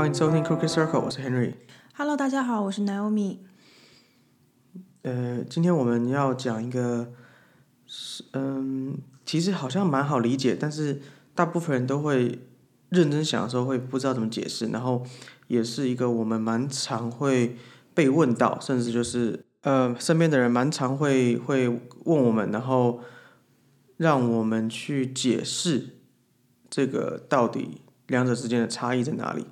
欢迎收听 Cookie Circle，我是 Henry。Hello，大家好，我是 Naomi。呃，今天我们要讲一个，是嗯，其实好像蛮好理解，但是大部分人都会认真想的时候会不知道怎么解释，然后也是一个我们蛮常会被问到，甚至就是呃身边的人蛮常会会问我们，然后让我们去解释这个到底两者之间的差异在哪里。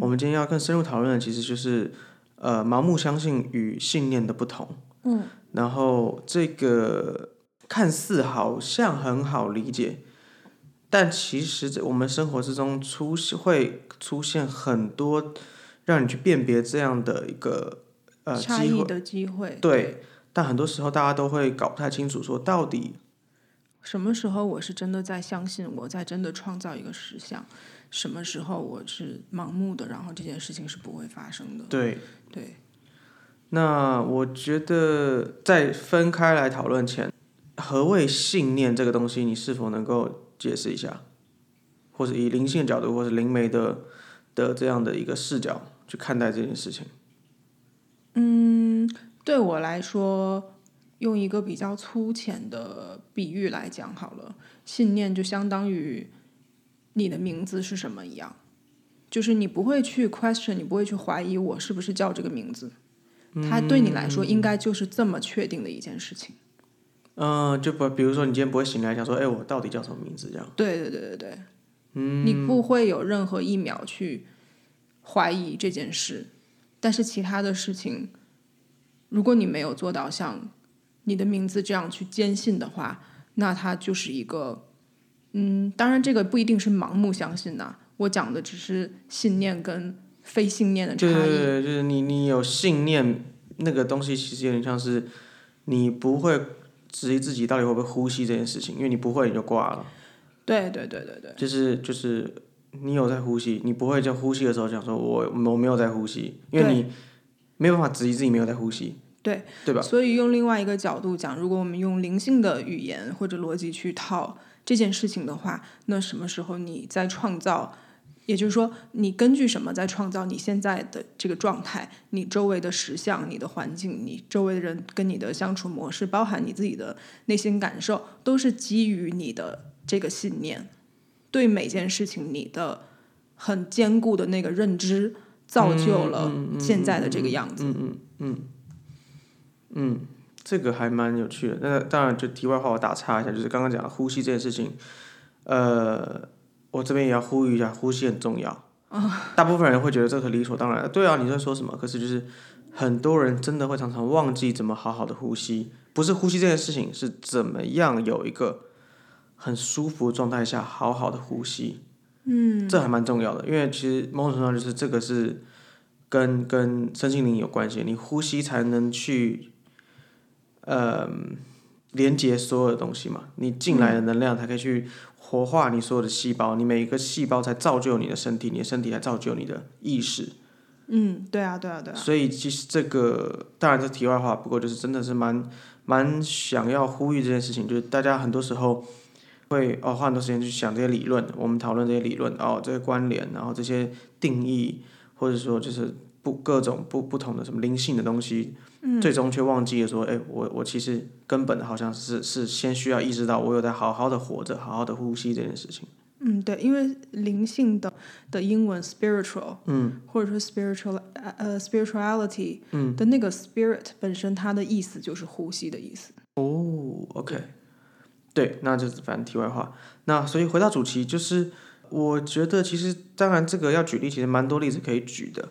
我们今天要更深入讨论的其实就是呃盲目相信与信念的不同。嗯，然后这个看似好像很好理解，但其实在我们生活之中出会出现很多让你去辨别这样的一个呃差异的机会。对，但很多时候大家都会搞不太清楚，说到底什么时候我是真的在相信我在真的创造一个实相，什么时候我是盲目的，然后这件事情是不会发生的。对。对，那我觉得在分开来讨论前，何谓信念这个东西，你是否能够解释一下，或者以灵性的角度，或者灵媒的的这样的一个视角去看待这件事情？嗯对我来说，用一个比较粗浅的比喻来讲好了，信念就相当于你的名字是什么一样，就是你不会去 question，你不会去怀疑我是不是叫这个名字，它对你来说应该就是这么确定的一件事情。嗯、就不，比如说你今天不会醒来想说，哎，我到底叫什么名字？这样，对对对对对，嗯，你不会有任何一秒去怀疑这件事，但是其他的事情，如果你没有做到像你的名字这样去坚信的话，那它就是一个，嗯，当然这个不一定是盲目相信的、我讲的只是信念跟非信念的差异。对对对，就是你你有信念，那个东西其实有点像是你不会质疑自己到底会不会呼吸这件事情，因为你不会你就挂了。对对对对对，就是就是你有在呼吸，你不会在呼吸的时候讲说我我没有在呼吸，因为你没有办法质疑自己没有在呼吸，对对吧？所以用另外一个角度讲，如果我们用灵性的语言或者逻辑去套这件事情的话，那什么时候你在创造？也就是说，你根据什么在创造你现在的这个状态？你周围的实相、你的环境、你周围的人跟你的相处模式，包含你自己的内心感受，都是基于你的这个信念，对每件事情你的很坚固的那个认知，造就了现在的这个样子。这个还蛮有趣的。那当然，就题外话，我打岔一下，就是刚刚讲的呼吸这件事情，呃，我这边也要呼吁一下，呼吸很重要。大部分人会觉得这个理所当然，对啊，你在说什么？可是就是很多人真的会常常忘记怎么好好的呼吸，不是呼吸这件事情，是怎么样有一个很舒服的状态下好好的呼吸。嗯，这还蛮重要的，因为其实某种程度上就是这个是跟跟身心灵有关系，你呼吸才能去呃，连接所有的东西嘛，你进来的能量才可以去活化你所有的细胞，你每一个细胞才造就你的身体，你的身体才造就你的意识。嗯，对啊，对啊，对啊。所以其实这个当然是题外话，不过就是真的是蛮蛮想要呼吁这件事情，就是大家很多时候会哦花很多时间去想这些理论，我们讨论这些理论哦这些关联，然后这些定义，或者说就是不各种不不同的什么灵性的东西，最终却忘记了说，哎，我我其实根本好像是是先需要意识到我有在好好的活着，好好的呼吸这件事情。嗯，对，因为灵性的的英文 spiritual，嗯，或者说 spiritual 呃 spirituality，嗯，的那个 spirit 本身它的意思就是呼吸的意思。哦，OK，对，那就是反正题外话。那所以回到主题，就是我觉得其实当然这个要举例，其实蛮多例子可以举的。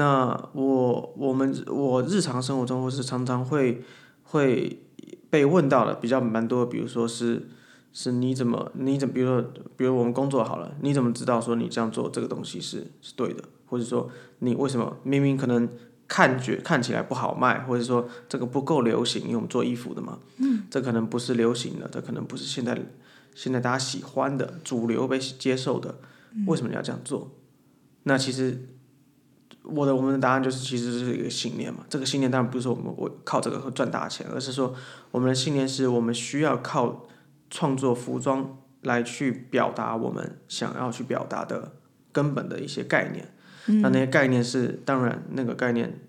那我我们我日常生活中或是常常会会被问到的比较蛮多，比如说是是你怎么你怎么，比如说比如我们工作好了，你怎么知道说你这样做这个东西是是对的，或者说你为什么明明可能看觉看起来不好卖，或者说这个不够流行，因为我们做衣服的嘛，嗯，这可能不是流行的，这可能不是现在现在大家喜欢的主流被接受的，为什么你要这样做？那其实我的我们的答案就是，其实是一个信念嘛。这个信念当然不是说我们我靠这个会赚大钱，而是说我们的信念是我们需要靠创作服装来去表达我们想要去表达的根本的一些概念。那那些概念是当然那个概念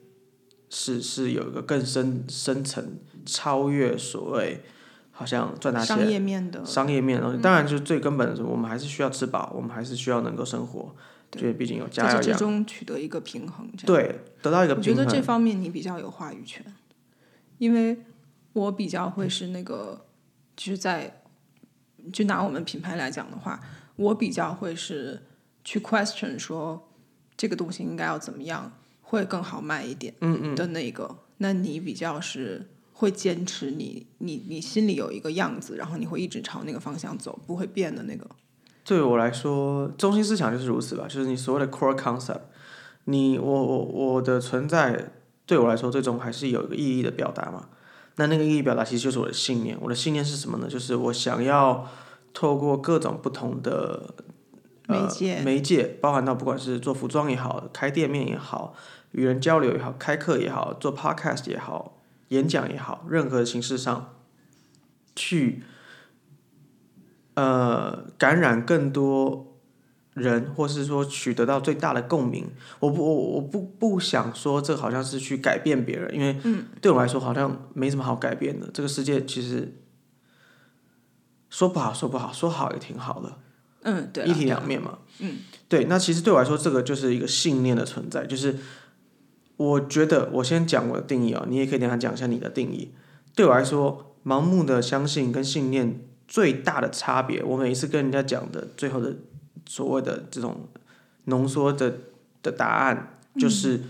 是是有一个更深深层超越所谓好像赚大钱商业面的，商业面的东西，当然就是最根本的是，我们还是需要吃饱，我们还是需要能够生活，因为毕竟有家在这之。中取得一个平衡。对，得到一个我觉。得这方面你比较有话语权，因为我比较会是那个，就是在就拿我们品牌来讲的话，我比较会是去 question 说这个东西应该要怎么样会更好卖一点，嗯嗯的那个，那你比较是会坚持你你你心里有一个样子，然后你会一直朝那个方向走，不会变的那个。对我来说，中心思想就是如此吧，就是你所谓的 core concept，你我我我的存在对我来说，最终还是有一个意义的表达嘛。那那个意义表达其实就是我的信念。我的信念是什么呢？就是我想要透过各种不同的呃媒介媒介，包含到不管是做服装也好，开店面也好，与人交流也好，开课也好，做 podcast 也好，演讲也好，任何形式上去呃感染更多人，或是说取得到最大的共鸣。我不我我不不想说这好像是去改变别人，因为对我来说好像没什么好改变的。这个世界其实说不好说不好，说好也挺好的。嗯，对，一体两面嘛。嗯，对。那其实对我来说，这个就是一个信念的存在。就是我觉得，我先讲我的定义啊、你也可以等一下讲一下你的定义。对我来说，盲目的相信跟信念最大的差别，我每一次跟人家讲的最后的所谓的这种浓缩的的答案，就是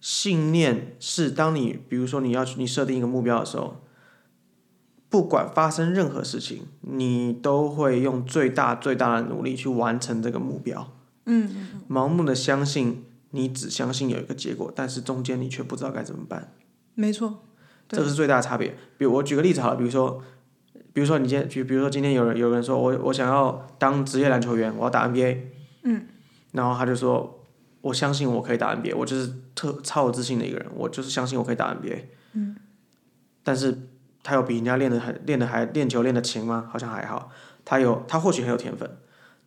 信念是当你比如说你要去你设定一个目标的时候。不管发生任何事情，你都会用最大最大的努力去完成这个目标。嗯，盲目的相信，你只相信有一个结果，但是中间你却不知道该怎么办，没错，这个是最大的差别。比如我举个例子好了，比如说，比如说你今天，比比如说今天有人有人说我我想要当职业篮球员，我要打 NBA，嗯，然后他就说我相信我可以打 NBA，我就是特超有自信的一个人，我就是相信我可以打 NBA，嗯，但是。他有比人家练的还练的还练球练的勤吗？好像还好。他有他或许很有天分，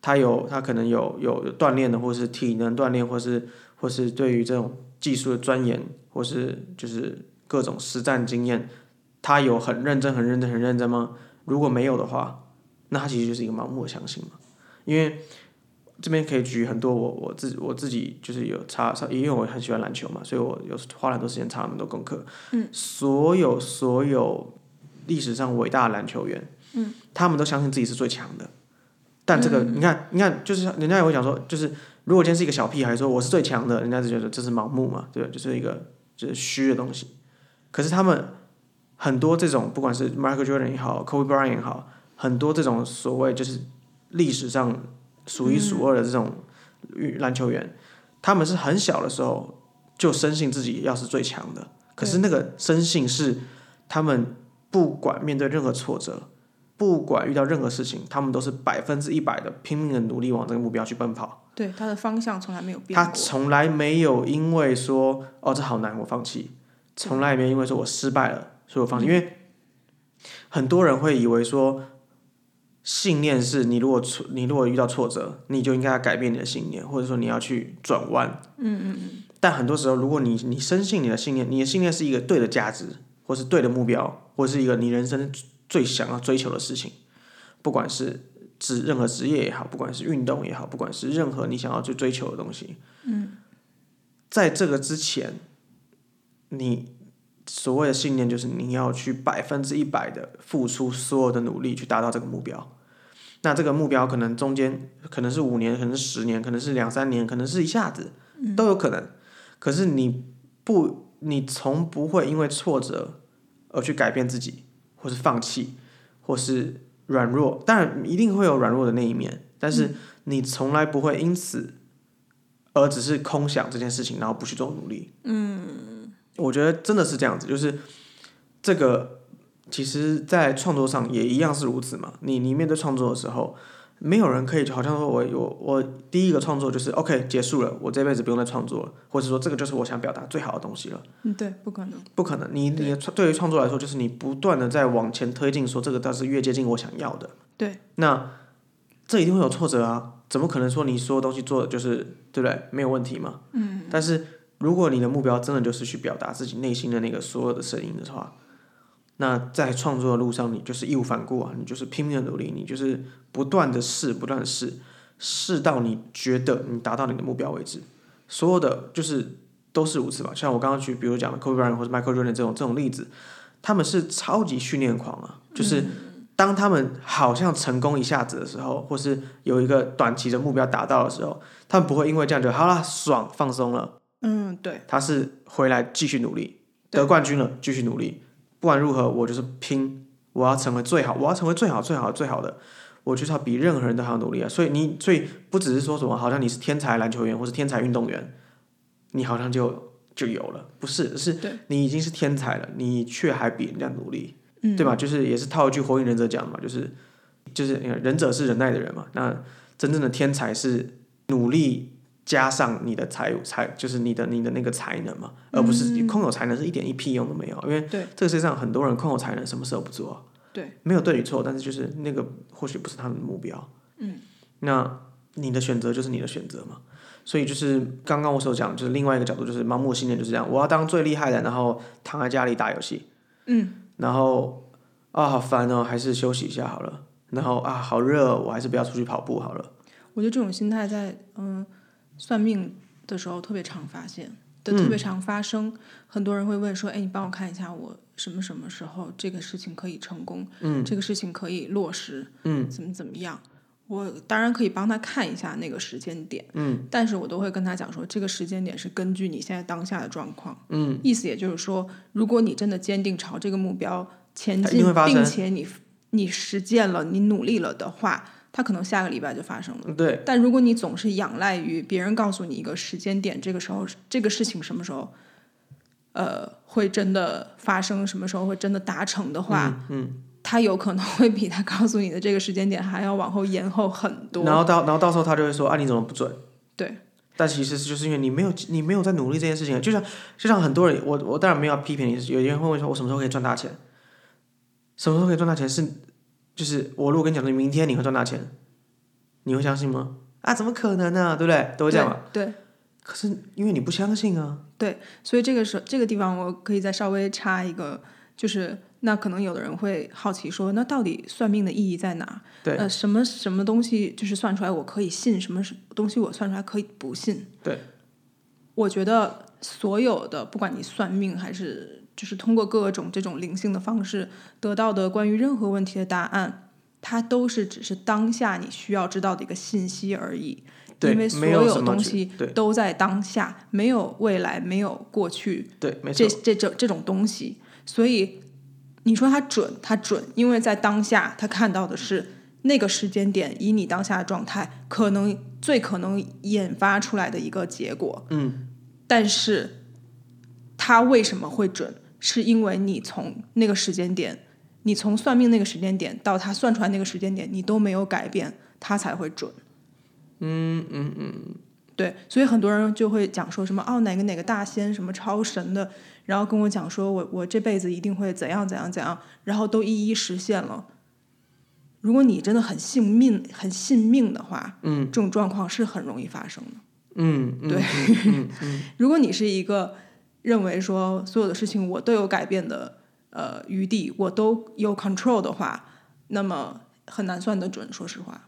他有他可能有有有锻炼的，或是体能锻炼，或是或是对于这种技术的钻研，或是就是各种实战经验，他有很认真、很认真、很认真吗？如果没有的话，那他其实就是一个盲目的相信嘛。因为这边可以举很多我我自己我自己就是有查查，因为我很喜欢篮球嘛，所以我有花了很多时间查很多功课。嗯，所有所有。历史上伟大的篮球员，嗯，他们都相信自己是最强的。但这个，你看，你看，就是人家也会讲说，就是如果今天是一个小屁孩说我是最强的，人家就觉得这是盲目嘛，对吧？就是一个就是虚的东西。可是他们很多这种，不管是 Michael Jordan 也好，Kobe Bryant 也好，很多这种所谓就是历史上数一数二的这种篮球员，他们是很小的时候就深信自己要是最强的。可是那个深信是他们。不管面对任何挫折，不管遇到任何事情，他们都是百分之一百的拼命的努力往这个目标去奔跑。对他的方向从来没有变他。从来没有因为说哦这好难我放弃，从来也没有因为说我失败了所以我放弃。因为很多人会以为说信念是你如果挫你如果遇到挫折，你就应该要改变你的信念，或者说你要去转弯。嗯嗯嗯。但很多时候，如果你你深信你的信念，你的信念是一个对的价值。或是对的目标，或是一个你人生最想要追求的事情，不管是职任何职业也好，不管是运动也好，不管是任何你想要去追求的东西，嗯，在这个之前，你所谓的信念就是你要去百分之一百的付出所有的努力去达到这个目标。那这个目标可能中间可能是五年，可能是十年，可能是两三年，可能是一下子都有可能。可是你不。你从不会因为挫折而去改变自己，或是放弃，或是软弱。当然，一定会有软弱的那一面，但是你从来不会因此而只是空想这件事情，然后不去做努力。嗯，我觉得真的是这样子，就是这个，其实，在创作上也一样是如此嘛。你你面对创作的时候。没有人可以就好像说我我我第一个创作就是 OK 结束了，我这辈子不用再创作了，或者说这个就是我想表达最好的东西了。嗯，对，不可能。不可能，你你的对于创作来说，就是你不断的在往前推进，说这个倒是越接近我想要的。对。那这一定会有挫折啊，怎么可能说你所有东西做的就是对不对？没有问题嘛。嗯。但是如果你的目标真的就是去表达自己内心的那个所有的声音的话，那在创作的路上，你就是义无反顾啊，你就是拼命的努力，你就是不断的试，不断的试，试到你觉得你达到你的目标为止。所有的就是都是如此吧。像我刚刚举，比如讲的 Kobe Bryant 或者 Michael Jordan 这种这种例子，他们是超级训练狂啊，就是当他们好像成功一下子的时候，或是有一个短期的目标达到的时候，他们不会因为这样就好了，爽放松了。嗯，对。他是回来继续努力，得冠军了，继续努力。不管如何，我就是拼，我要成为最好，我要成为最好、最好、最好的，我就是要比任何人都还要努力啊！所以你，所以不只是说什么，好像你是天才篮球员或是天才运动员，你好像就就有了，不是，是你已经是天才了，你却还比人家努力，对吧？就是也是套一句《火影忍者》讲的嘛，就是就是忍者是忍耐的人嘛，那真正的天才是努力。加上你的才才就是你的你的那个才能嘛，而不是空有才能是一点一屁用都没有。因为这个世界上很多人空有才能，什么事都不做。对，没有对与错，但是就是那个或许不是他们的目标。嗯，那你的选择就是你的选择嘛。所以就是刚刚我所讲，就是另外一个角度，就是盲目信念就是这样。我要当最厉害的，然后躺在家里打游戏。嗯。然后啊，好烦哦，还是休息一下好了。然后啊，好热，我还是不要出去跑步好了。我觉得这种心态在嗯。算命的时候特别常发现，对特别常发生。很多人会问说：“哎，你帮我看一下，我什么什么时候这个事情可以成功？嗯，这个事情可以落实？嗯，怎么怎么样？”我当然可以帮他看一下那个时间点，嗯，但是我都会跟他讲说，这个时间点是根据你现在当下的状况，嗯，意思也就是说，如果你真的坚定朝这个目标前进，并且你你实践了，你努力了的话。它可能下个礼拜就发生了，对。但如果你总是仰赖于别人告诉你一个时间点，这个时候这个事情什么时候，呃，会真的发生，什么时候会真的达成的话，嗯，他有可能会比他告诉你的这个时间点还要往后延后很多。然后到然后到时候他就会说啊，你怎么不准？对。但其实就是因为你没有你没有在努力这件事情，就像就像很多人，我我当然没有批评你，有些人会问说，我什么时候可以赚大钱？什么时候可以赚大钱？是。就是我如果跟你讲说明天你会赚大钱，你会相信吗？啊，怎么可能呢？对不对？都会这样嘛。对。可是因为你不相信啊。对，所以这个时候这个地方我可以再稍微插一个，就是那可能有的人会好奇说，那到底算命的意义在哪？对。呃，什么什么东西就是算出来我可以信，什么东西我算出来可以不信？对。我觉得所有的，不管你算命还是。就是通过各种这种灵性的方式得到的关于任何问题的答案，它都是只是当下你需要知道的一个信息而已。因为所有东西都在当下，没有未来，没有过去。对，没错。这这这这种东西，所以你说它准，它准，因为在当下，他看到的是那个时间点，以你当下的状态，可能最可能引发出来的一个结果。嗯，但是它为什么会准？是因为你从那个时间点，你从算命那个时间点到他算出来那个时间点，你都没有改变，他才会准。嗯嗯嗯，对，所以很多人就会讲说什么哦，哪个哪个大仙什么超神的，然后跟我讲说我我这辈子一定会怎样怎样怎样，然后都一一实现了。如果你真的很信命很信命的话，嗯，这种状况是很容易发生的。嗯，对，如果你是一个。认为说所有的事情我都有改变的呃余地，我都有 control 的话，那么很难算得准。说实话，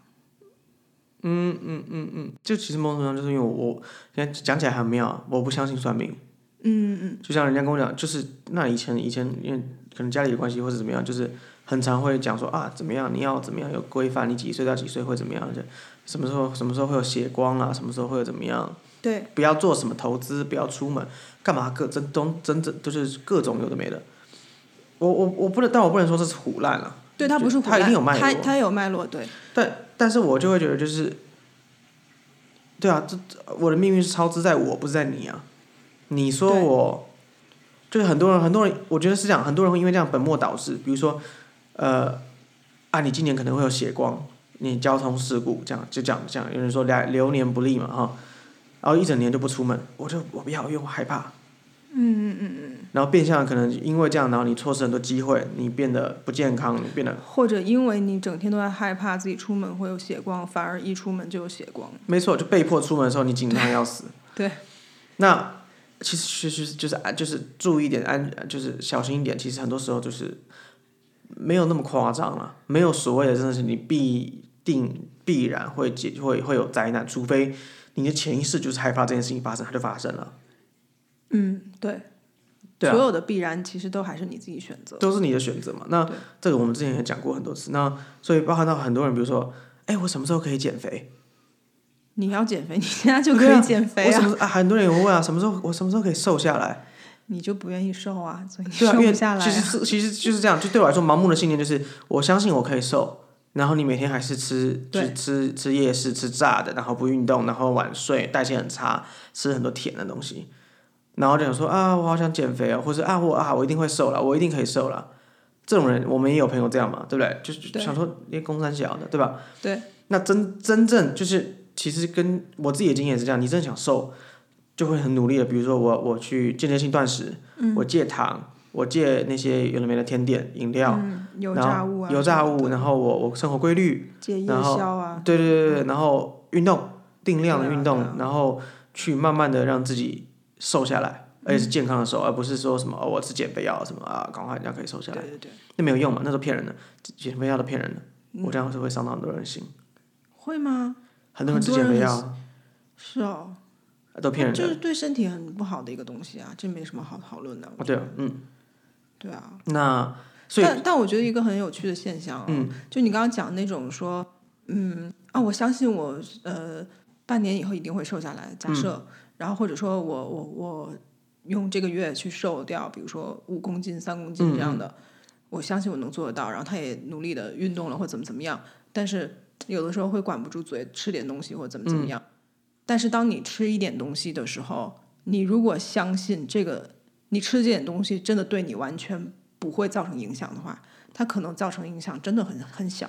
嗯嗯嗯嗯，就其实某种程度上就是因为我现在讲起来很妙，我不相信算命。嗯嗯，就像人家跟我讲，就是那以前以前因为可能家里的关系或者怎么样，就是很常会讲说啊怎么样你要怎么样有规范，你几岁到几岁会怎么样，就什么时候什么时候会有血光啊，什么时候会有怎么样。对，不要做什么投资，不要出门，干嘛？各真都真正就是各种有的没的。我我我不能，但我不能说这是胡乱了。对他不是胡乱，他一定有脉络，他他有脉络，对。但但是我就会觉得就是，对啊，这我的命运是超支在我，不是在你啊。你说我，就是很多人很多人，我觉得是这样，很多人会因为这样本末倒置。比如说，呃，啊，你今年可能会有血光。你交通事故这样就讲这样，有人说两流年不利嘛哈，然后一整年就不出门，我就我不要，因为我害怕。嗯嗯嗯嗯，然后变相可能因为这样，然后你错失很多机会，你变得不健康，你变得或者因为你整天都在害怕自己出门会有血光，反而一出门就有血光。没错，就被迫出门的时候你紧张要死。对，那其实其实就是安，就是注意一点安，就是小心一点。其实很多时候就是没有那么夸张了，没有所谓的真的是你必定必然会解会会有灾难，除非你的潜意识就是害怕这件事情发生，它就发生了。嗯，对，对啊所有的必然其实都还是你自己选择。都是你的选择嘛。那对这个我们之前也讲过很多次。那所以包含到很多人，比如说，哎，我什么时候可以减肥？你要减肥，你现在就可以减肥啊，我什么啊？很多人也会问啊，什么时候我什么时候可以瘦下来？你就不愿意瘦啊，所以瘦不下来、其实其实就是这样，就对我来说，盲目的信念就是我相信我可以瘦，然后你每天还是吃就对是吃吃夜市吃炸的，然后不运动，然后晚睡，代谢很差，吃很多甜的东西，然后就想说啊，我好想减肥哦，或者啊我啊我一定会瘦了，我一定可以瘦了。这种人我们也有朋友这样嘛，对不对？就是对想说连公三小的，对吧？对。那真真正就是其实跟我自己的经验是这样，你真的想瘦，就会很努力的，比如说我我去间歇性断食，嗯我戒糖，我戒那些有的没的甜点、饮料，嗯，油然后炸物啊，油炸物，然后我我生活规律，戒夜然后宵啊，对对对对，然后运动，定量的运动，然后去慢慢的让自己瘦下来，而且是健康的瘦，而不是说什么哦我吃减肥药什么啊，赶快这样可以瘦下来，对对对，那没有用嘛，那都骗人的，减肥药都骗人的，我这样是会伤到很多人心，会吗？很多人吃减肥药。是哦，都骗人的，就是对身体很不好的一个东西啊，这没什么好讨论的。哦对啊，嗯，对啊，那所以但但我觉得一个很有趣的现象、啊，嗯，就你刚刚讲那种说，嗯啊，我相信我呃半年以后一定会瘦下来，假设，嗯然后或者说我我我用这个月去瘦掉，比如说五公斤、三公斤这样的，嗯。我相信我能做得到，然后他也努力的运动了或怎么怎么样，但是有的时候会管不住嘴，吃点东西或怎么怎么嗯。样，但是当你吃一点东西的时候，你如果相信这个，你吃这点东西真的对你完全不会造成影响的话，它可能造成影响真的很很小。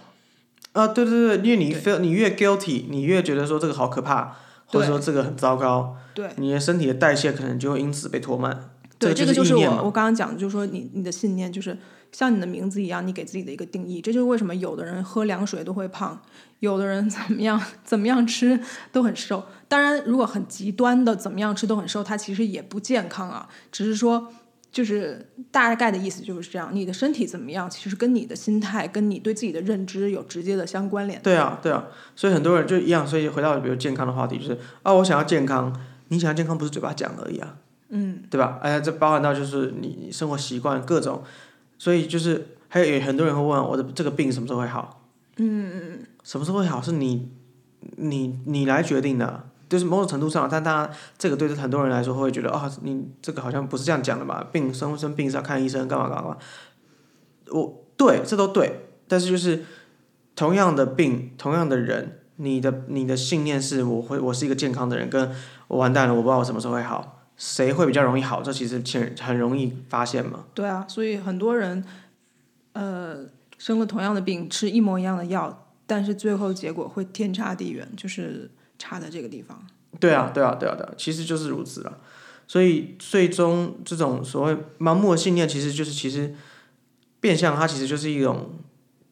啊，对对对，因为你对 feel 你越 guilty，你越觉得说这个好可怕，或者说这个很糟糕，对你的身体的代谢可能就会因此被拖慢。对，这这个就是。我我刚刚讲的，就是说你你的信念就是像你的名字一样，你给自己的一个定义。这就是为什么有的人喝凉水都会胖，有的人 怎么样怎么样吃都很瘦。当然，如果很极端的怎么样吃都很瘦，它其实也不健康啊。只是说，就是大概的意思就是这样。你的身体怎么样，其实跟你的心态、跟你对自己的认知有直接的相关联。对啊，对啊，所以很多人就一样，所以回到比如健康的话题，就是啊，我想要健康，你想要健康不是嘴巴讲而已啊，嗯，对吧？哎呀，这包含到就是你你生活习惯各种，所以就是还有很多人会问我的这个病什么时候会好？嗯嗯嗯，什么时候会好是你你你来决定的。啊，就是某种程度上，但大家这个对很多人来说会觉得啊，你这个好像不是这样讲的吧，病生生病是要看医生干嘛干嘛干嘛，我对这都对，但是就是同样的病，同样的人，你的你的信念是我会我是一个健康的人，跟我完蛋了，我不知道我什么时候会好，谁会比较容易好？这其实很很容易发现嘛。对啊，所以很多人，呃，生了同样的病，吃一模一样的药，但是最后结果会天差地远，就是差在这个地方。对啊，对啊，对啊，对啊，其实就是如此了。所以最终这种所谓盲目的信念，其实就是其实变相它其实就是一种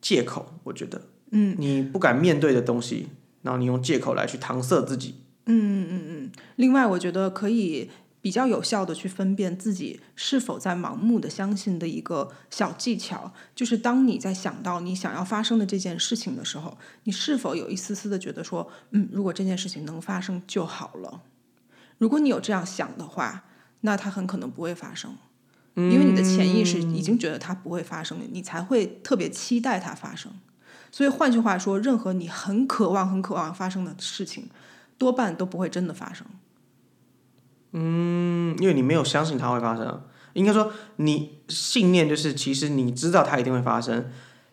借口，我觉得，嗯，你不敢面对的东西，然后你用借口来去搪塞自己。嗯嗯嗯嗯另外，我觉得可以比较有效的去分辨自己是否在盲目的相信的一个小技巧，就是当你在想到你想要发生的这件事情的时候，你是否有一丝丝的觉得说，嗯，如果这件事情能发生就好了。如果你有这样想的话，那它很可能不会发生，因为你的潜意识已经觉得它不会发生了，你才会特别期待它发生。所以换句话说，任何你很渴望、很渴望发生的事情，多半都不会真的发生。嗯，因为你没有相信它会发生。啊，应该说你信念就是其实你知道它一定会发生，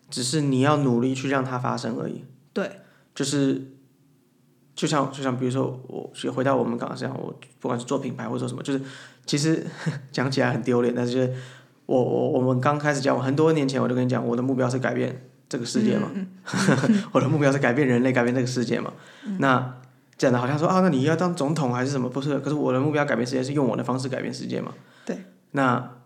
只是你要努力去让它发生而已。对，就是就像就像比如说我就回到我们刚刚讲，我不管是做品牌或者做什么，就是其实 讲起来很丢脸，但是就是我我我们刚开始讲，我很多年前我就跟你讲，我的目标是改变这个世界嘛，我的目标是改变人类，改变这个世界嘛。那讲的好像说啊，那你要当总统还是什么？不是，可是我的目标改变世界是用我的方式改变世界嘛。对。那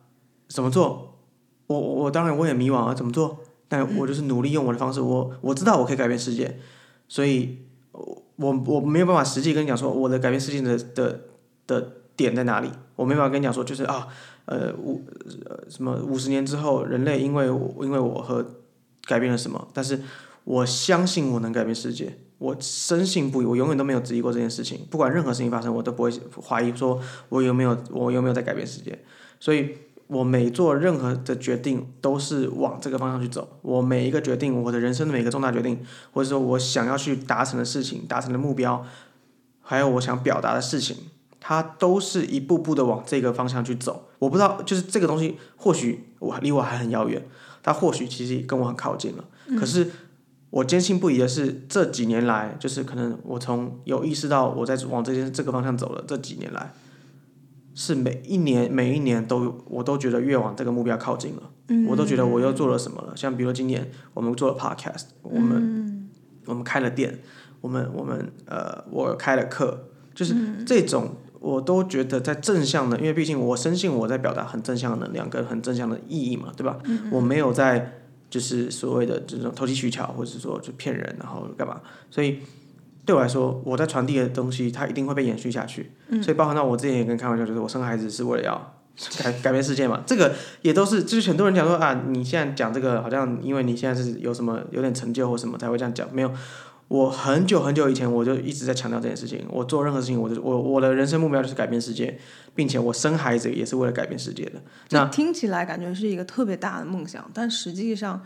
怎么做？我我当然我也迷惘啊，怎么做？但我就是努力用我的方式，我我知道我可以改变世界，所以我我我没有办法实际跟你讲说我的改变世界的的的点在哪里，我没办法跟你讲说就是啊呃五呃什么五十年之后人类因为我因为我和改变了什么，但是我相信我能改变世界，我深信不疑，我永远都没有质疑过这件事情，不管任何事情发生，我都不会怀疑说我有没有我有没有在改变世界，所以。我每做任何的决定都是往这个方向去走。我每一个决定，我的人生的每个重大决定，或者说我想要去达成的事情、达成的目标，还有我想表达的事情，它都是一步步的往这个方向去走。我不知道，就是这个东西，或许我离我还很遥远，它或许其实跟我很靠近了。可是我坚信不疑的是，这几年来，就是可能我从有意识到我在往这件这个方向走了，这几年来。是每一年每一年都，我都觉得越往这个目标靠近了，我都觉得我又做了什么了。像比如今年我们做了 podcast，我们我们开了店，我们我们呃我开了课，就是这种我都觉得在正向的，因为毕竟我深信我在表达很正向的能量跟很正向的意义嘛，对吧？我没有在就是所谓的这种投机取巧，或者是说就骗人，然后干嘛，所以。对我来说，我在传递的东西，它一定会被延续下去。所以，包含到我之前也跟开玩笑，就是我生孩子是为了要 改改变世界嘛。这个也都是，就是很多人讲说啊，你现在讲这个，好像因为你现在是有什么有点成就或什么才会这样讲。没有，我很久很久以前我就一直在强调这件事情。我做任何事情，我就我我的人生目标就是改变世界，并且我生孩子也是为了改变世界的。那听起来感觉是一个特别大的梦想，但实际上。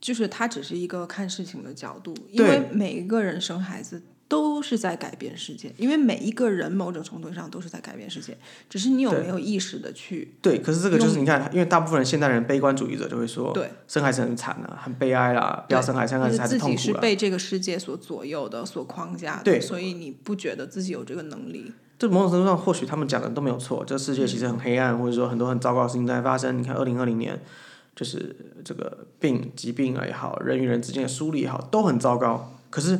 就是它只是一个看事情的角度，因为每一个人生孩子都是在改变世界，因为每一个人某种程度上都是在改变世界，只是你有没有意识的去对。可是这个就是你看，因为大部分人现代人悲观主义者就会说，对，生孩子很惨啊，很悲哀啦，不要生孩子，生孩子自己是被这个世界所左右的，所框架的，对，所以你不觉得自己有这个能力。这某种程度上，或许他们讲的都没有错，这个世界其实很黑暗，或者说很多很糟糕的事情在发生。你看，二零二零年。就是这个病疾病也好，人与人之间的疏离也好，都很糟糕。可是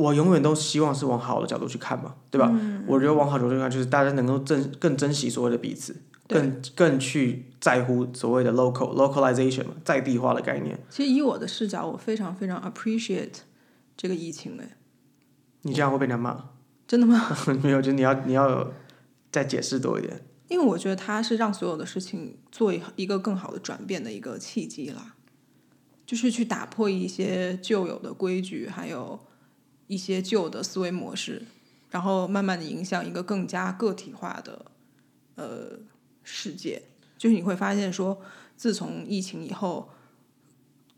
我永远都希望是往好的角度去看嘛，对吧？我觉得往好的角度去看，就是大家能够珍更珍惜所谓的彼此，更更去在乎所谓的 local localization 嘛，在地化的概念。其实以我的视角，我非常非常 appreciate 这个疫情诶。你这样会被人骂？真的吗？没有，就你要你要再解释多一点。因为我觉得它是让所有的事情做一个更好的转变的一个契机啦，就是去打破一些旧有的规矩，还有一些旧的思维模式，然后慢慢的影响一个更加个体化的呃世界。就是你会发现说，自从疫情以后，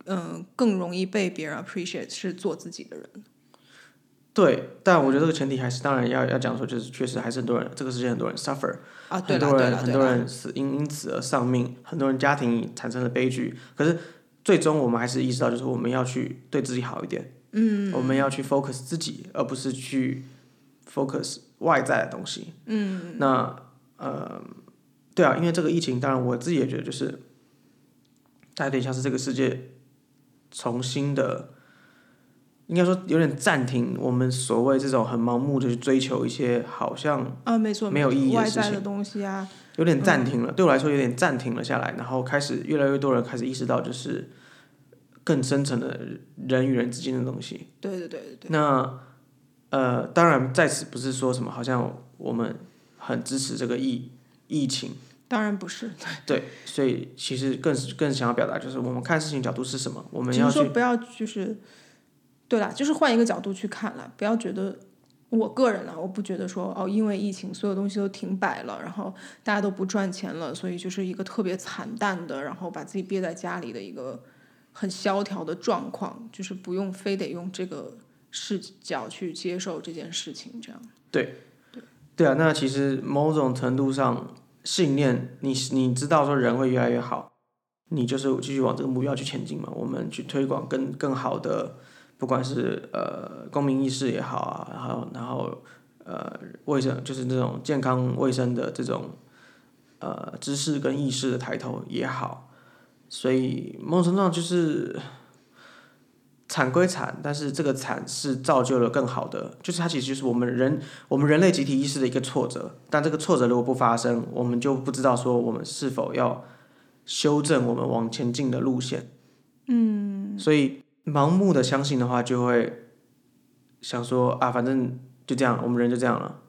嗯，更容易被别人 appreciate 是做自己的人。对，但我觉得这个前提还是，当然要要讲说，就是确实还是很多人，这个世界很多人 suffer，啊很多人很多人死因因此而丧命，很多人家庭产生了悲剧。可是最终我们还是意识到，就是我们要去对自己好一点，嗯，我们要去 focus 自己，而不是去 focus 外在的东西。嗯，那呃，对啊，因为这个疫情，当然我自己也觉得，就是它有点像是这个世界重新的。应该说有点暂停，我们所谓这种很盲目的去追求一些好像啊，没错，没有意义的事情，的东西啊，有点暂停了。对我来说，有点暂停了下来，然后开始越来越多人开始意识到，就是更深层的人与人之间的东西。对对对对对。那呃，当然在此不是说什么，好像我们很支持这个疫疫情，当然不是。对，所以其实更更想要表达，就是我们看事情角度是什么，我们要去不要就是。对啦，就是换一个角度去看了，不要觉得我个人啊，我不觉得说哦，因为疫情所有东西都停摆了，然后大家都不赚钱了，所以就是一个特别惨淡的，然后把自己憋在家里的一个很萧条的状况，就是不用非得用这个视角去接受这件事情，这样。对，对啊，那其实某种程度上，信念，你你知道说人会越来越好，你就是继续往这个目标去前进嘛，我们去推广更更好的。不管是呃公民意识也好啊，然后然后呃卫生就是这种健康卫生的这种呃知识跟意识的抬头也好，所以某种程度上就是惨归惨，但是这个惨是造就了更好的，就是它其实就是我们人我们人类集体意识的一个挫折。但这个挫折如果不发生，我们就不知道说我们是否要修正我们往前进的路线。嗯，所以盲目的相信的话，就会想说啊，反正就这样，我们人就这样了，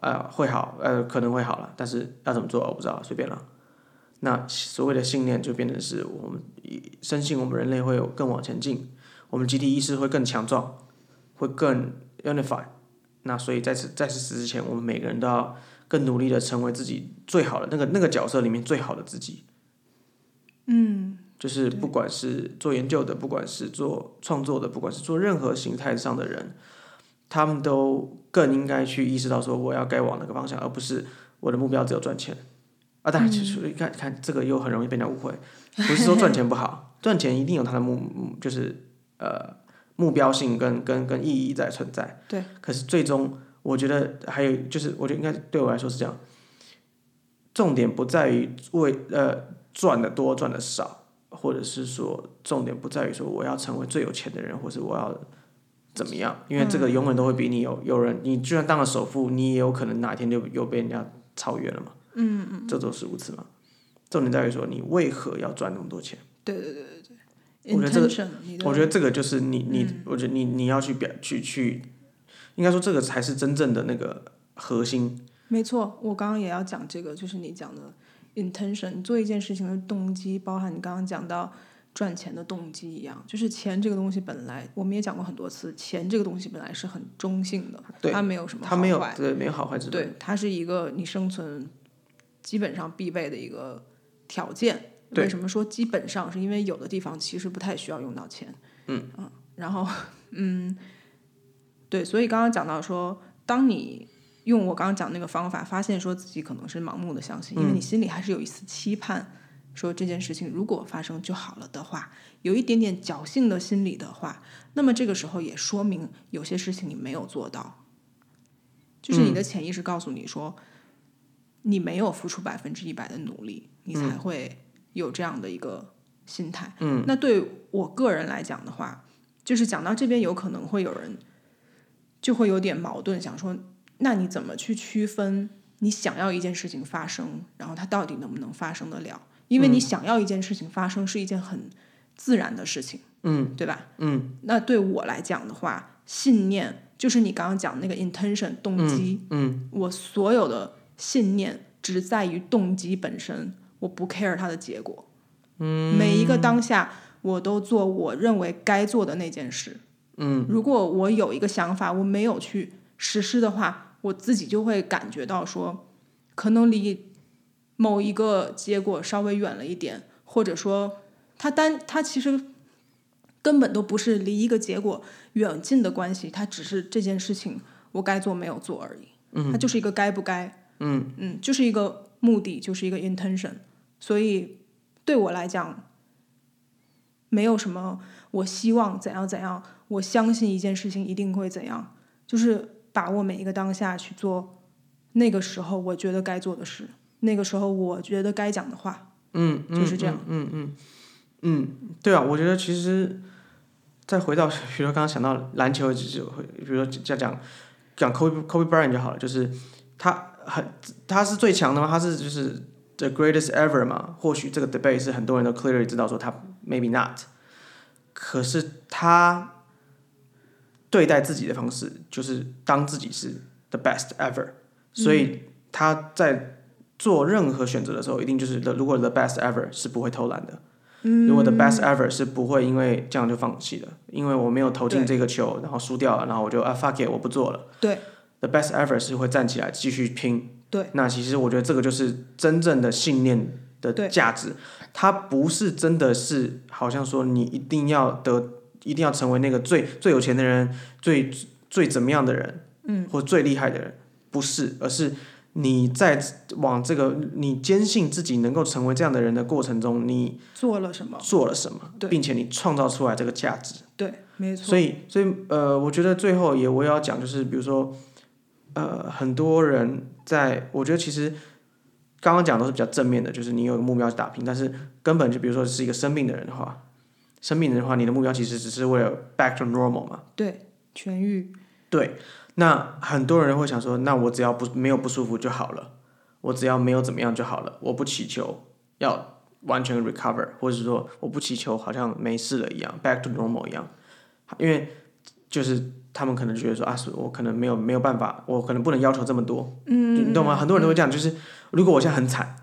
啊，会好，呃，可能会好了，但是要怎么做我不知道，随便了。那所谓的信念就变成是我们深信我们人类会有更往前进，我们集体意识会更强壮，会更 unified。那所以在此在此死之前，我们每个人都要更努力的成为自己最好的那个那个角色里面最好的自己。嗯，就是不管是做研究的，不管是做创作的，不管是做任何形态上的人，他们都更应该去意识到说我要该往哪个方向，而不是我的目标只有赚钱。啊，当然，其实看看这个又很容易被人家误会，不是说赚钱不好，赚钱一定有它的目，就是呃目标性跟跟跟意义在存在。对。可是最终，我觉得还有就是，我觉得应该对我来说是这样，重点不在于为呃赚的多赚的少，或者是说重点不在于说我要成为最有钱的人，或是我要怎么样，因为这个永远都会比你有有人，你就算当了首富，你也有可能哪天就又被人家超越了嘛。嗯嗯，这都是如此嘛。重点在于说，你为何要赚那么多钱？对对对对对。我觉得这个，我觉得这个就是你你，我觉得你你要去表去去，应该说这个才是真正的那个核心。没错，我刚刚也要讲这个，就是你讲的 intention，做一件事情的动机，包含你刚刚讲到赚钱的动机一样，就是钱这个东西本来，我们也讲过很多次，钱这个东西本来是很中性的，它没有什么，它没有对没有好坏之分，对，它是一个你生存。基本上必备的一个条件。为什么说基本上？是因为有的地方其实不太需要用到钱。嗯嗯。然后嗯，对，所以刚刚讲到说，当你用我刚刚讲那个方法，发现说自己可能是盲目的相信，因为你心里还是有一丝期盼，说这件事情如果发生就好了的话，有一点点侥幸的心理的话，那么这个时候也说明有些事情你没有做到，就是你的潜意识告诉你说。你没有付出百分之一百的努力，你才会有这样的一个心态。嗯，那对我个人来讲的话，就是讲到这边，有可能会有人就会有点矛盾，想说，那你怎么去区分你想要一件事情发生，然后它到底能不能发生得了？因为你想要一件事情发生是一件很自然的事情，嗯，对吧？嗯，那对我来讲的话，信念就是你刚刚讲那个 intention 动机，嗯，我所有的。信念只在于动机本身，我不 care 它的结果。嗯，每一个当下，我都做我认为该做的那件事。嗯，如果我有一个想法，我没有去实施的话，我自己就会感觉到说，可能离某一个结果稍微远了一点，或者说，它单它其实根本都不是离一个结果远近的关系，它只是这件事情我该做没有做而已。嗯，它就是一个该不该。嗯嗯，就是一个目的，就是一个 intention，所以对我来讲，没有什么我希望怎样怎样，我相信一件事情一定会怎样，就是把握每一个当下去做那个时候我觉得该做的事，那个时候我觉得该讲的话，嗯，就是这样，嗯嗯嗯，对啊，我觉得其实再回到，比如说刚刚想到篮球，就是会，比如说讲讲讲 Kobe Kobe Bryant 就好了，就是他。很，他是最强的吗？他是就是 the greatest ever 嘛？或许这个 debate 是很多人都 clearly 知道说他 maybe not。可是他对待自己的方式就是当自己是 the best ever，所以他在做任何选择的时候，一定就是 the 如果 the best ever 是不会偷懒的。如果 the best ever 是不会因为这样就放弃的，因为我没有投进这个球，然后输掉了，然后我就啊 fuck it，我不做了。对。The best effort 是会站起来继续拼。对。那其实我觉得这个就是真正的信念的价值。它不是真的是好像说你一定要得，一定要成为那个最最有钱的人，最最怎么样的人，嗯，或最厉害的人，不是，而是你在往这个你坚信自己能够成为这样的人的过程中，你做了什么？做了什么？并且你创造出来这个价值。对，没错。所以，所以呃，我觉得最后也我也要讲，就是比如说。呃，很多人在，我觉得其实刚刚讲都是比较正面的，就是你有个目标去打拼。但是根本就比如说是一个生病的人的话，生病的话，你的目标其实只是为了 back to normal 嘛。对，痊愈。对，那很多人会想说，那我只要不没有不舒服就好了，我只要没有怎么样就好了，我不祈求要完全 recover，或者是说我不祈求好像没事了一样，back to normal 一样，因为就是他们可能觉得说啊，是我可能没有没有办法，我可能不能要求这么多，嗯，你懂吗？很多人都会这样，就是如果我现在很惨。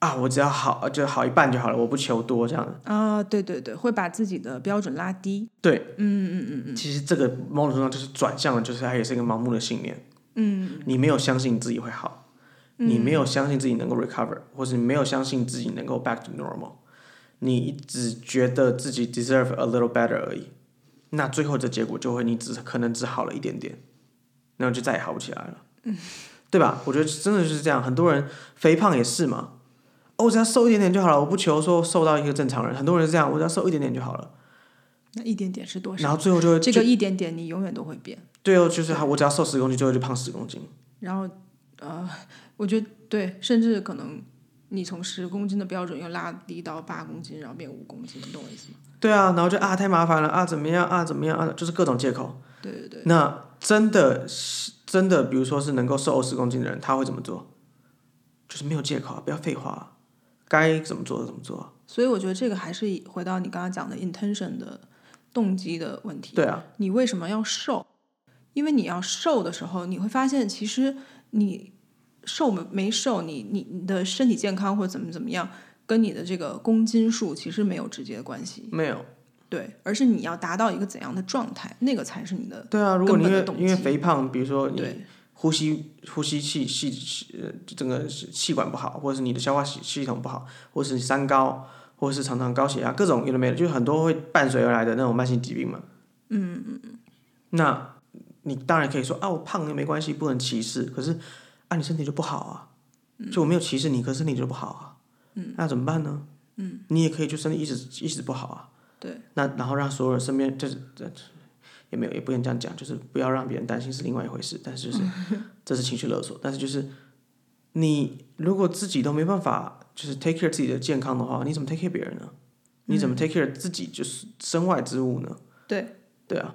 啊，我只要好就好一半就好了，我不求多这样的。啊，对对对，会把自己的标准拉低。对，嗯嗯嗯嗯。其实这个某种程度上就是转向了，就是它也是一个盲目的信念。嗯。你没有相信自己会好，你没有相信自己能够 recover，或者你没有相信自己能够 back to normal，你只觉得自己 deserve a little better 而已。那最后的结果就会你只可能只好了一点点，然后就再也好不起来了。嗯。对吧？我觉得真的就是这样，很多人肥胖也是嘛。我只要瘦一点点就好了，我不求说瘦到一个正常人。很多人是这样，我只要瘦一点点就好了。那一点点是多少？然后最后就会这个一点点，你永远都会变。对哦，就是我只要瘦十公斤，最后就胖十公斤。然后呃，我觉得对，甚至可能你从十公斤的标准又拉低到八公斤，然后变五公斤，你懂我意思吗？对啊，然后就啊太麻烦了啊怎么样啊怎么样啊，就是各种借口。对对对。那真的是真的，比如说是能够瘦十公斤的人，他会怎么做？就是没有借口，不要废话。该怎么做怎么做，所以我觉得这个还是回到你刚刚讲的 intention 的动机的问题。对啊，你为什么要瘦？因为你要瘦的时候，你会发现其实你瘦没没瘦，你你你的身体健康或者怎么怎么样，跟你的这个公斤数其实没有直接的关系。没有，对，而是你要达到一个怎样的状态，那个才是你的。对啊，如果你因为因为肥胖，比如说你。呼吸呼吸器系呃整个气管不好，或者是你的消化系系统不好，或是三高，或是常常高血压，各种有的没的，就很多会伴随而来的那种慢性疾病嘛。嗯嗯嗯。那你当然可以说啊，我胖也没关系，不能歧视。可是啊，你身体就不好啊，就我没有歧视你，可是身体就不好啊。嗯。那怎么办呢？嗯。你也可以就身体一直一直不好啊。对。那然后让所有人身边就是这。也没有，也不能这样讲，就是不要让别人担心是另外一回事。但是就是 这是情绪勒索。但是就是你如果自己都没办法，就是 take care 自己的健康的话，你怎么 take care 别人呢？你怎么 take care 自己就是身外之物呢？对，对啊。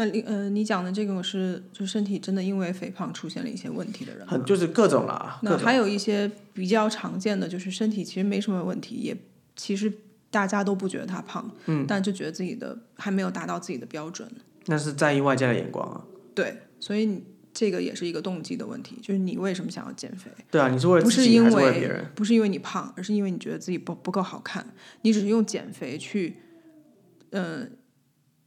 那你呃，你讲的这个是，就身体真的因为肥胖出现了一些问题的人，很就是各种啦。那还有一些比较常见的，就是身体其实没什么问题，也其实。大家都不觉得他胖，嗯，但就觉得自己的还没有达到自己的标准。那是在意外界的眼光啊。对，所以这个也是一个动机的问题，就是你为什么想要减肥？对啊，你是为了不是因为别人？不是因为你胖，而是因为你觉得自己不不够好看。你只是用减肥去，嗯，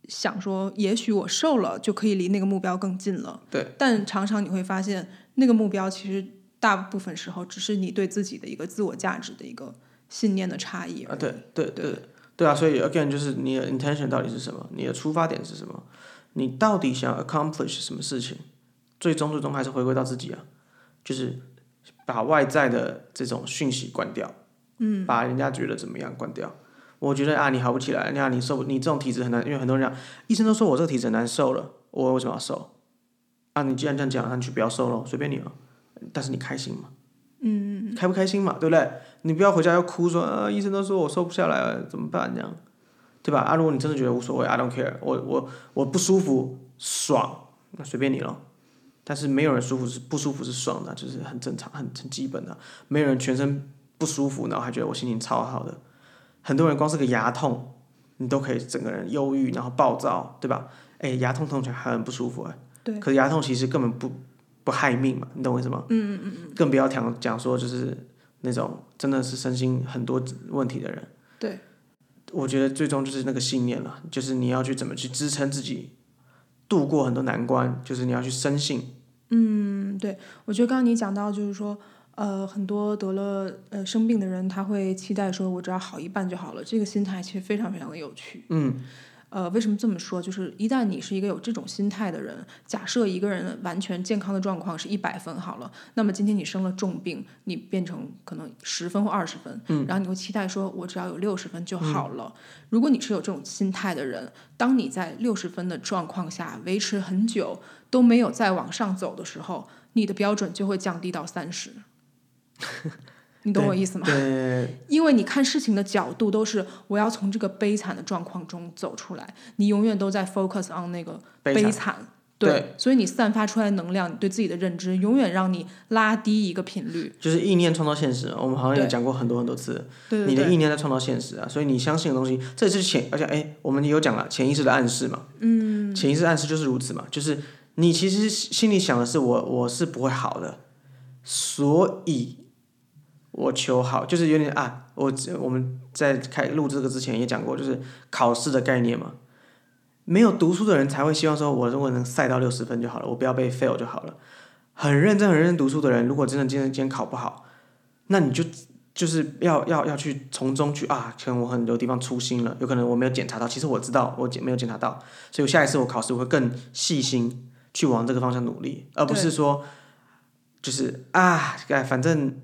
想说也许我瘦了就可以离那个目标更近了。对。但常常你会发现，那个目标其实大部分时候只是你对自己的一个自我价值的一个。信念的差异啊，对对对对啊，所以 again 就是你的 intention 到底是什么？你的出发点是什么？你到底想 accomplish 什么事情？最终最终还是回归到自己啊，就是把外在的这种讯息关掉，嗯，把人家觉得怎么样关掉。我觉得啊，你好不起来，你看你瘦，你这种体质很难，因为很多人讲，医生都说我这个体质很难瘦了，我为什么要瘦？啊，你既然这样讲，那你就不要瘦了，随便你了。但是你开心吗？嗯，开不开心嘛，对不对？你不要回家要哭说啊，医生都说我瘦不下来，怎么办？这样，对吧？啊，如果你真的觉得无所谓，I don't care，我我我不舒服爽，那随便你了。但是没有人舒服是不舒服是爽的，就是很正常、很很基本的。没有人全身不舒服，然后还觉得我心情超好的。很多人光是个牙痛，你都可以整个人忧郁，然后暴躁，对吧？哎，牙痛痛起来很不舒服哎。对。可是牙痛其实根本不。不害命嘛？你懂我意思吗？嗯嗯嗯嗯。更不要讲讲说，就是那种真的是身心很多问题的人。对。我觉得最终就是那个信念了，就是你要去怎么去支撑自己，度过很多难关，就是你要去深信。嗯，对，我觉得刚刚你讲到，就是说，呃，很多得了呃生病的人，他会期待说，我只要好一半就好了。这个心态其实非常非常的有趣。嗯。呃，为什么这么说？就是一旦你是一个有这种心态的人，假设一个人完全健康的状况是一百分好了，那么今天你生了重病，你变成可能十分或二十分，嗯，然后你会期待说，我只要有六十分就好了。如果你是有这种心态的人，当你在六十分的状况下维持很久都没有再往上走的时候，你的标准就会降低到三十。你懂我意思吗？对，因为你看事情的角度都是我要从这个悲惨的状况中走出来，你永远都在 focus on 那个悲惨惨。对所以你散发出来的能量，你对自己的认知，永远让你拉低一个频率。就是意念创造现实，我们好像也讲过很多很多次，对对对，你的意念在创造现实啊，所以你相信的东西，这是潜，而且哎，我们有讲了潜意识的暗示嘛，嗯，潜意识暗示就是如此嘛，就是你其实心里想的是我我是不会好的，所以我求好，就是有点啊，我我们在开录这个之前也讲过，就是考试的概念嘛。没有读书的人才会希望说，我如果能赛到六十分就好了，我不要被 fail 就好了。很认真、很认真读书的人，如果真的今天今天考不好，那你就就是要要要去从中去啊，可能我很多地方粗心了，有可能我没有检查到，其实我知道我检没有检查到，所以我下一次我考试我会更细心去往这个方向努力，而不是说就是啊，哎，反正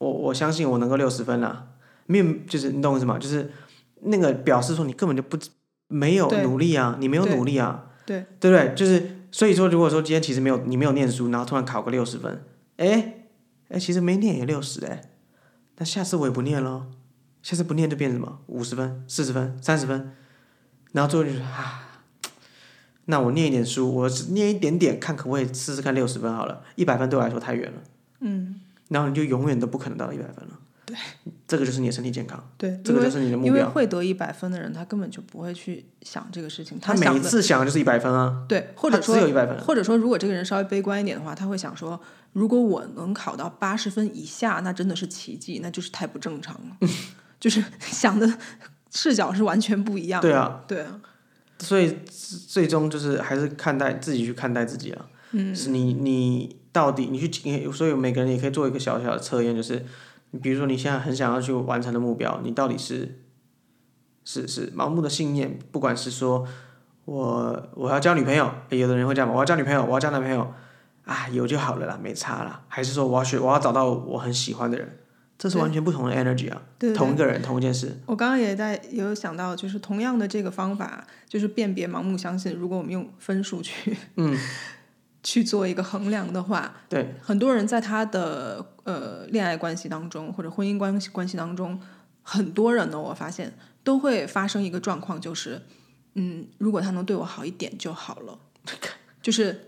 我我相信我能够六十分啦，没有就是你懂我意思吗？就是那个表示说你根本就不没有努力啊，你没有努力啊，对对不对？就是所以说，如果说今天其实没有你没有念书，然后突然考个六十分，哎哎，其实没念也六十哎，那下次我也不念咯，下次不念就变什么五十分、四十分、三十分，然后最后就是啊，那我念一点书，我只念一点点，看可不可以试试看六十分好了，一百分对我来说太远了，嗯，然后你就永远都不可能达到一百分了。对，这个就是你的身体健康，对，这个就是你的目标因为。会得一百分的人，他根本就不会去想这个事情，他每一次想的就是一百分啊，对，或者说只有一百分，或者说，如果这个人稍微悲观一点的话，他会想说，如果我能考到八十分以下，那真的是奇迹，那就是太不正常了，就是想的视角是完全不一样的。对啊，对啊，所以最终就是还是看待自己去看待自己啊。嗯，是你你到底你去，你所以每个人也可以做一个小小的测验，就是你比如说你现在很想要去完成的目标，你到底是是是盲目的信念，不管是说我我要交女朋友，有的人会这样嘛，我要交女朋友，我要交男朋友，啊有就好了啦，没差啦，还是说我要去我要找到我很喜欢的人，这是完全不同的 energy 啊，对对。同一个人同一件事，我刚刚也在也有想到，就是同样的这个方法，就是辨别盲目相信。如果我们用分数去，嗯，去做一个衡量的话，对，很多人在他的呃恋爱关系当中或者婚姻关系关系当中，很多人呢，我发现都会发生一个状况，就是，嗯，如果他能对我好一点就好了，就是。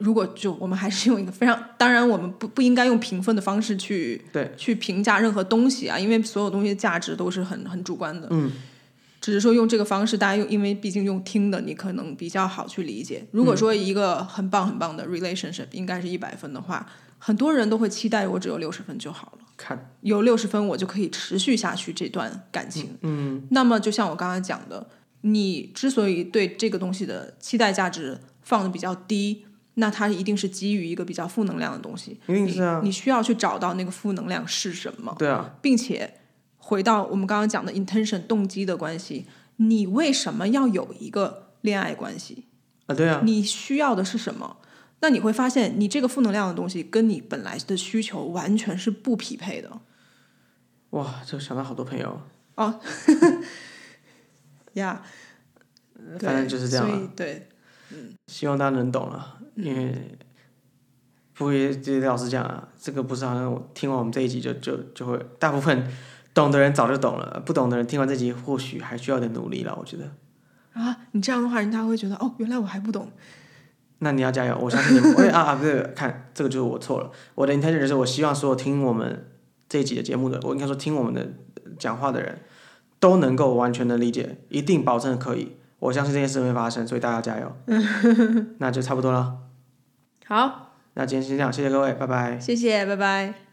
如果就我们还是用一个非常，当然我们不不应该用评分的方式去对去评价任何东西啊，因为所有东西的价值都是很很主观的。嗯，只是说用这个方式，大家用，因为毕竟用听的，你可能比较好去理解。如果说一个很棒很棒的 relationship 应该是一百分的话，很多人都会期待我只有六十分就好了，看，有六十分我就可以持续下去这段感情。嗯，那么就像我刚才讲的，你之所以对这个东西的期待价值放的比较低，那它一定是基于一个比较负能量的东西。一定是啊你，你需要去找到那个负能量是什么。对啊，并且回到我们刚刚讲的 intention 动机的关系，你为什么要有一个恋爱关系？啊对啊，你需要的是什么？那你会发现，你这个负能量的东西跟你本来的需求完全是不匹配的。哇，这想到好多朋友。呀、反正就是这样对，希望大家能懂了，因为不过也也老实讲啊，这个不是好像我听完我们这一集就就就会，大部分懂的人早就懂了，不懂的人听完这集或许还需要点努力了，我觉得。啊，你这样的话，人家会觉得哦，原来我还不懂。那你要加油，我相信你们。我也啊啊，不对，看这个就是我错了。我的 intention 就是我希望所有听我们这一集的节目的，我应该说听我们的呃讲话的人，都能够完全的理解，一定保证可以。我相信这件事会发生，所以大家加油。那就差不多了。好，那今天先这样，谢谢各位，拜拜。谢谢，拜拜。